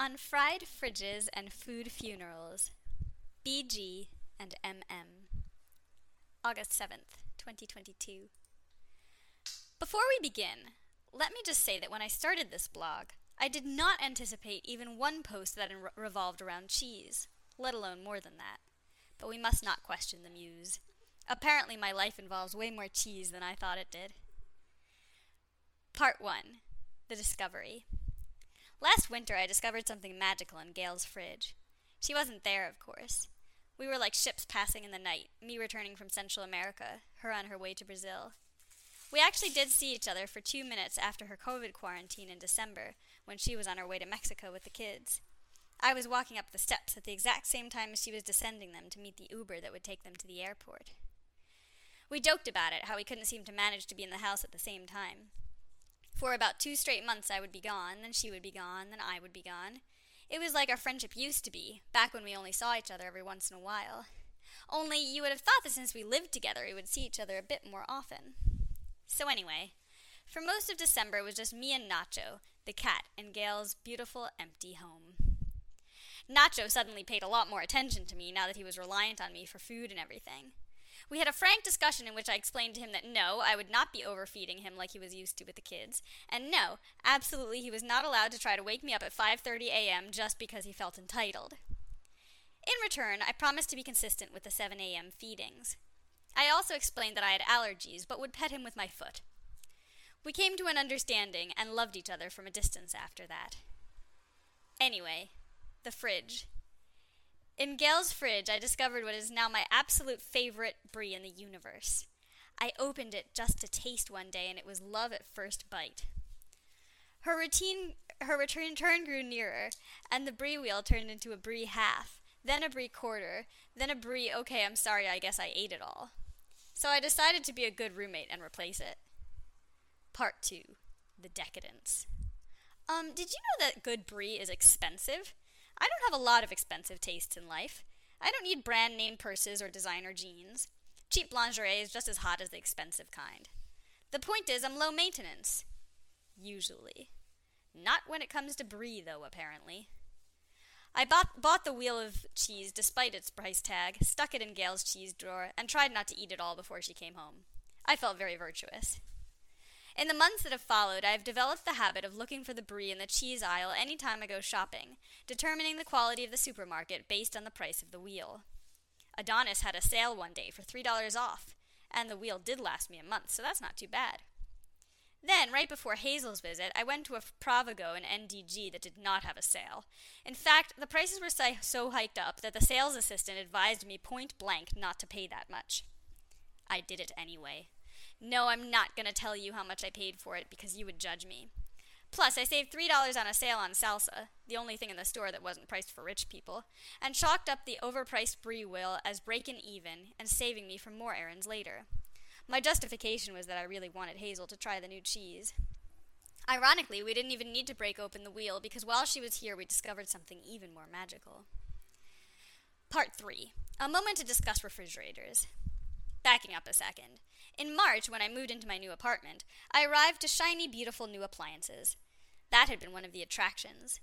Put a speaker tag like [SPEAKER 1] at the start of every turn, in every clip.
[SPEAKER 1] on fried fridges and food funerals. BG and MM. August 7th, 2022. Before we begin, let me just say that when I started this blog, I did not anticipate even one post that revolved around cheese, let alone more than that. But we must not question the muse. Apparently, my life involves way more cheese than I thought it did. Part 1 The Discovery. Last winter, I discovered something magical in Gail's fridge. She wasn't there, of course. We were like ships passing in the night, me returning from Central America, her on her way to Brazil. We actually did see each other for two minutes after her COVID quarantine in December, when she was on her way to Mexico with the kids. I was walking up the steps at the exact same time as she was descending them to meet the Uber that would take them to the airport. We joked about it, how we couldn't seem to manage to be in the house at the same time. For about two straight months, I would be gone, then she would be gone, then I would be gone. It was like our friendship used to be, back when we only saw each other every once in a while. Only you would have thought that since we lived together, we would see each other a bit more often. So, anyway, for most of December, it was just me and Nacho, the cat, in Gail's beautiful, empty home. Nacho suddenly paid a lot more attention to me now that he was reliant on me for food and everything. We had a frank discussion in which I explained to him that no, I would not be overfeeding him like he was used to with the kids, and no, absolutely he was not allowed to try to wake me up at 5:30 a.m. just because he felt entitled. In return, I promised to be consistent with the 7 a.m. feedings. I also explained that I had allergies, but would pet him with my foot. We came to an understanding and loved each other from a distance after that. Anyway, the fridge. In Gail's fridge, I discovered what is now my absolute favorite brie in the universe. I opened it just to taste one day, and it was love at first bite. Her routine, her return turn grew nearer, and the brie wheel turned into a brie half, then a brie quarter, then a brie. Okay, I'm sorry. I guess I ate it all. So I decided to be a good roommate and replace it. Part two: the decadence. Um, did you know that good brie is expensive? I don't have a lot of expensive tastes in life. I don't need brand name purses or designer jeans. Cheap lingerie is just as hot as the expensive kind. The point is, I'm low maintenance. Usually. Not when it comes to brie, though, apparently. I bought, bought the wheel of cheese despite its price tag, stuck it in Gail's cheese drawer, and tried not to eat it all before she came home. I felt very virtuous. In the months that have followed, I have developed the habit of looking for the brie in the cheese aisle any time I go shopping, determining the quality of the supermarket based on the price of the wheel. Adonis had a sale one day for $3 off, and the wheel did last me a month, so that's not too bad. Then, right before Hazel's visit, I went to a Provigo in NDG that did not have a sale. In fact, the prices were so hiked up that the sales assistant advised me point blank not to pay that much. I did it anyway. No, I'm not going to tell you how much I paid for it because you would judge me. Plus, I saved $3 on a sale on salsa, the only thing in the store that wasn't priced for rich people, and chalked up the overpriced brie wheel as breaking even and saving me from more errands later. My justification was that I really wanted Hazel to try the new cheese. Ironically, we didn't even need to break open the wheel because while she was here, we discovered something even more magical. Part 3 A moment to discuss refrigerators. Backing up a second. In March, when I moved into my new apartment, I arrived to shiny, beautiful new appliances. That had been one of the attractions.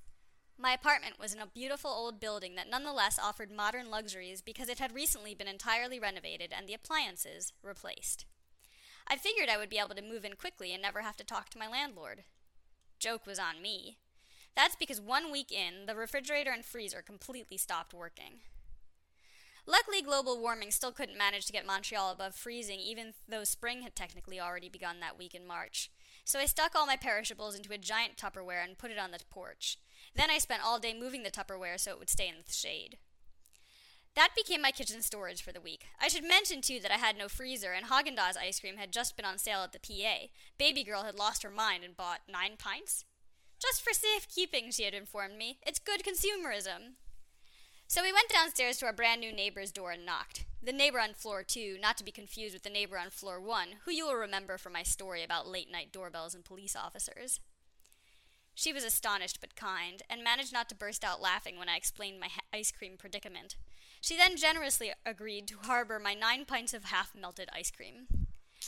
[SPEAKER 1] My apartment was in a beautiful old building that nonetheless offered modern luxuries because it had recently been entirely renovated and the appliances replaced. I figured I would be able to move in quickly and never have to talk to my landlord. Joke was on me. That's because one week in, the refrigerator and freezer completely stopped working. Luckily, global warming still couldn't manage to get Montreal above freezing, even though spring had technically already begun that week in March. So I stuck all my perishables into a giant Tupperware and put it on the porch. Then I spent all day moving the Tupperware so it would stay in the shade. That became my kitchen storage for the week. I should mention too that I had no freezer, and Haagen-Dazs ice cream had just been on sale at the PA. Baby girl had lost her mind and bought nine pints. Just for safekeeping, she had informed me. It's good consumerism. So we went downstairs to our brand new neighbor's door and knocked. The neighbor on floor two, not to be confused with the neighbor on floor one, who you will remember from my story about late night doorbells and police officers. She was astonished but kind, and managed not to burst out laughing when I explained my ha- ice cream predicament. She then generously agreed to harbor my nine pints of half melted ice cream.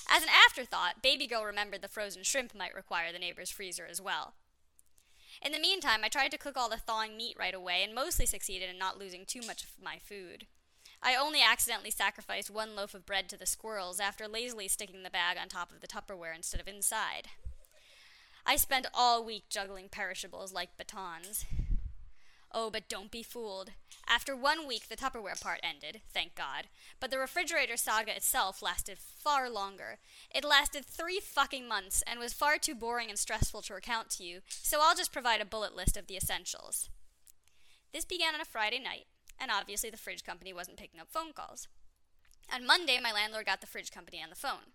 [SPEAKER 1] As an afterthought, Baby Girl remembered the frozen shrimp might require the neighbor's freezer as well. In the meantime, I tried to cook all the thawing meat right away and mostly succeeded in not losing too much of my food. I only accidentally sacrificed one loaf of bread to the squirrels after lazily sticking the bag on top of the Tupperware instead of inside. I spent all week juggling perishables like batons. Oh, but don't be fooled. After one week, the Tupperware part ended, thank God. But the refrigerator saga itself lasted far longer. It lasted three fucking months and was far too boring and stressful to recount to you, so I'll just provide a bullet list of the essentials. This began on a Friday night, and obviously the fridge company wasn't picking up phone calls. On Monday, my landlord got the fridge company on the phone.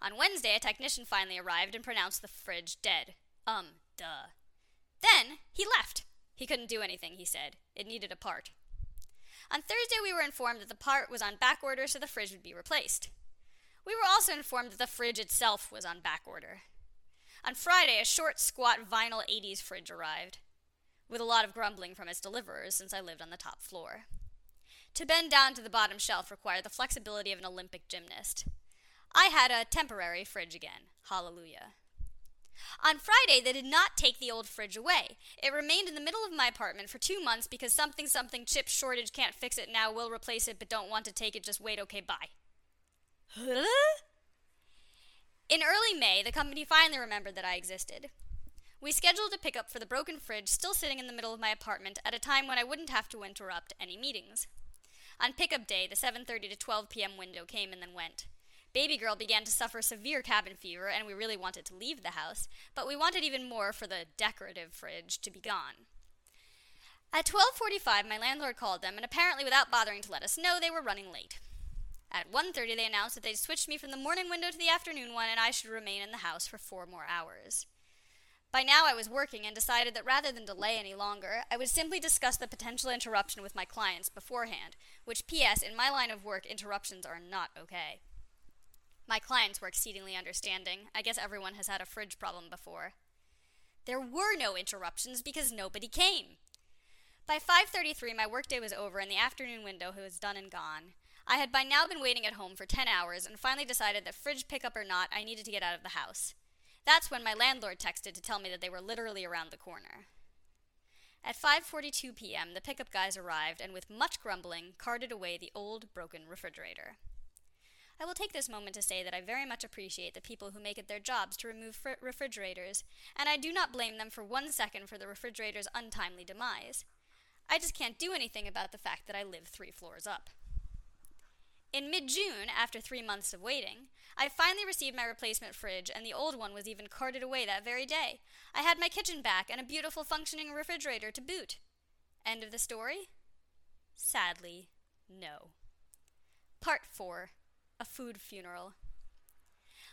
[SPEAKER 1] On Wednesday, a technician finally arrived and pronounced the fridge dead. Um, duh. Then he left. He couldn't do anything, he said. It needed a part. On Thursday, we were informed that the part was on back order, so the fridge would be replaced. We were also informed that the fridge itself was on back order. On Friday, a short, squat vinyl 80s fridge arrived, with a lot of grumbling from its deliverers since I lived on the top floor. To bend down to the bottom shelf required the flexibility of an Olympic gymnast. I had a temporary fridge again. Hallelujah. On Friday, they did not take the old fridge away. It remained in the middle of my apartment for two months because something something chip shortage can't fix it now, will replace it, but don't want to take it, just wait, okay, bye. Huh? In early May, the company finally remembered that I existed. We scheduled a pickup for the broken fridge still sitting in the middle of my apartment at a time when I wouldn't have to interrupt any meetings. On pickup day, the 7:30 to 12 p.m. window came and then went. Baby girl began to suffer severe cabin fever, and we really wanted to leave the house, but we wanted even more for the decorative fridge to be gone. At 12:45, my landlord called them, and apparently without bothering to let us know, they were running late. At 1:30, they announced that they'd switched me from the morning window to the afternoon one, and I should remain in the house for four more hours. By now, I was working and decided that rather than delay any longer, I would simply discuss the potential interruption with my clients beforehand, which, P.S., in my line of work, interruptions are not okay. My clients were exceedingly understanding. I guess everyone has had a fridge problem before. There were no interruptions because nobody came. By 5:33 my workday was over and the afternoon window was done and gone. I had by now been waiting at home for 10 hours and finally decided that fridge pickup or not, I needed to get out of the house. That's when my landlord texted to tell me that they were literally around the corner. At 5:42 p.m., the pickup guys arrived and with much grumbling carted away the old broken refrigerator. I will take this moment to say that I very much appreciate the people who make it their jobs to remove fr- refrigerators, and I do not blame them for one second for the refrigerator's untimely demise. I just can't do anything about the fact that I live three floors up. In mid June, after three months of waiting, I finally received my replacement fridge, and the old one was even carted away that very day. I had my kitchen back and a beautiful functioning refrigerator to boot. End of the story? Sadly, no. Part 4 a food funeral.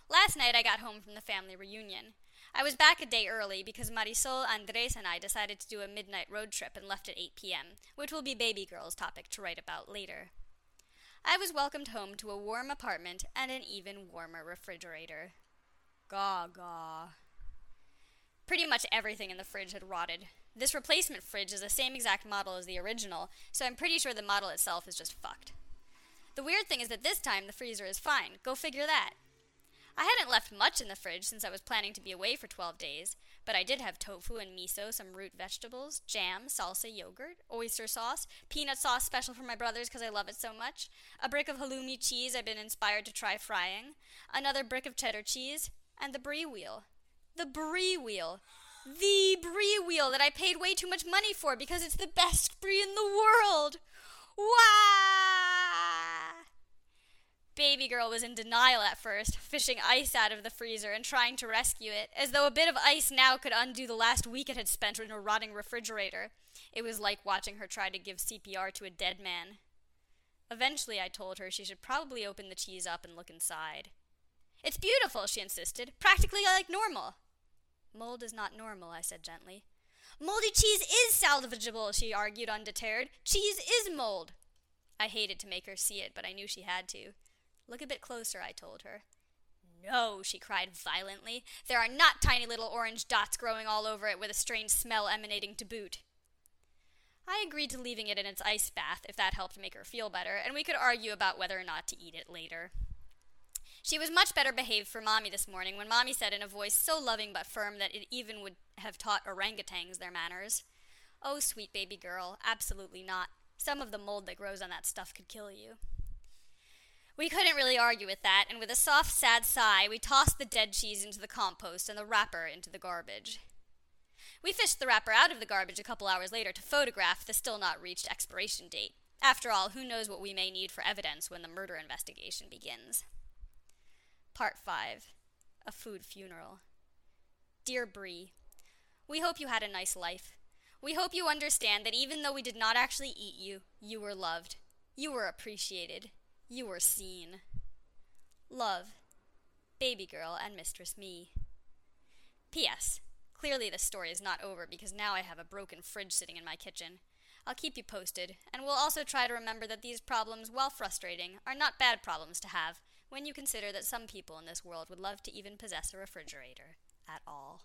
[SPEAKER 1] Last night I got home from the family reunion. I was back a day early because Marisol, Andres, and I decided to do a midnight road trip and left at 8 p.m., which will be baby girl's topic to write about later. I was welcomed home to a warm apartment and an even warmer refrigerator. Gaw gaw. Pretty much everything in the fridge had rotted. This replacement fridge is the same exact model as the original, so I'm pretty sure the model itself is just fucked. The weird thing is that this time the freezer is fine. Go figure that. I hadn't left much in the fridge since I was planning to be away for 12 days, but I did have tofu and miso, some root vegetables, jam, salsa, yogurt, oyster sauce, peanut sauce special for my brothers because I love it so much, a brick of halloumi cheese I've been inspired to try frying, another brick of cheddar cheese, and the brie wheel. The brie wheel! The brie wheel that I paid way too much money for because it's the best brie in the world! Wow! Baby girl was in denial at first, fishing ice out of the freezer and trying to rescue it, as though a bit of ice now could undo the last week it had spent in a rotting refrigerator. It was like watching her try to give CPR to a dead man. Eventually, I told her she should probably open the cheese up and look inside. It's beautiful, she insisted, practically like normal. Mold is not normal, I said gently. Moldy cheese is salvageable, she argued undeterred. Cheese is mold. I hated to make her see it, but I knew she had to. Look a bit closer, I told her. No, she cried violently. There are not tiny little orange dots growing all over it with a strange smell emanating to boot. I agreed to leaving it in its ice bath if that helped make her feel better, and we could argue about whether or not to eat it later. She was much better behaved for Mommy this morning when Mommy said in a voice so loving but firm that it even would have taught orangutans their manners, Oh, sweet baby girl, absolutely not. Some of the mold that grows on that stuff could kill you. We couldn't really argue with that, and with a soft, sad sigh, we tossed the dead cheese into the compost and the wrapper into the garbage. We fished the wrapper out of the garbage a couple hours later to photograph the still not reached expiration date. After all, who knows what we may need for evidence when the murder investigation begins. Part 5 A Food Funeral. Dear Brie, we hope you had a nice life. We hope you understand that even though we did not actually eat you, you were loved. You were appreciated. You were seen. Love. Baby girl and Mistress Me. P.S. Clearly, this story is not over because now I have a broken fridge sitting in my kitchen. I'll keep you posted, and we'll also try to remember that these problems, while frustrating, are not bad problems to have when you consider that some people in this world would love to even possess a refrigerator at all.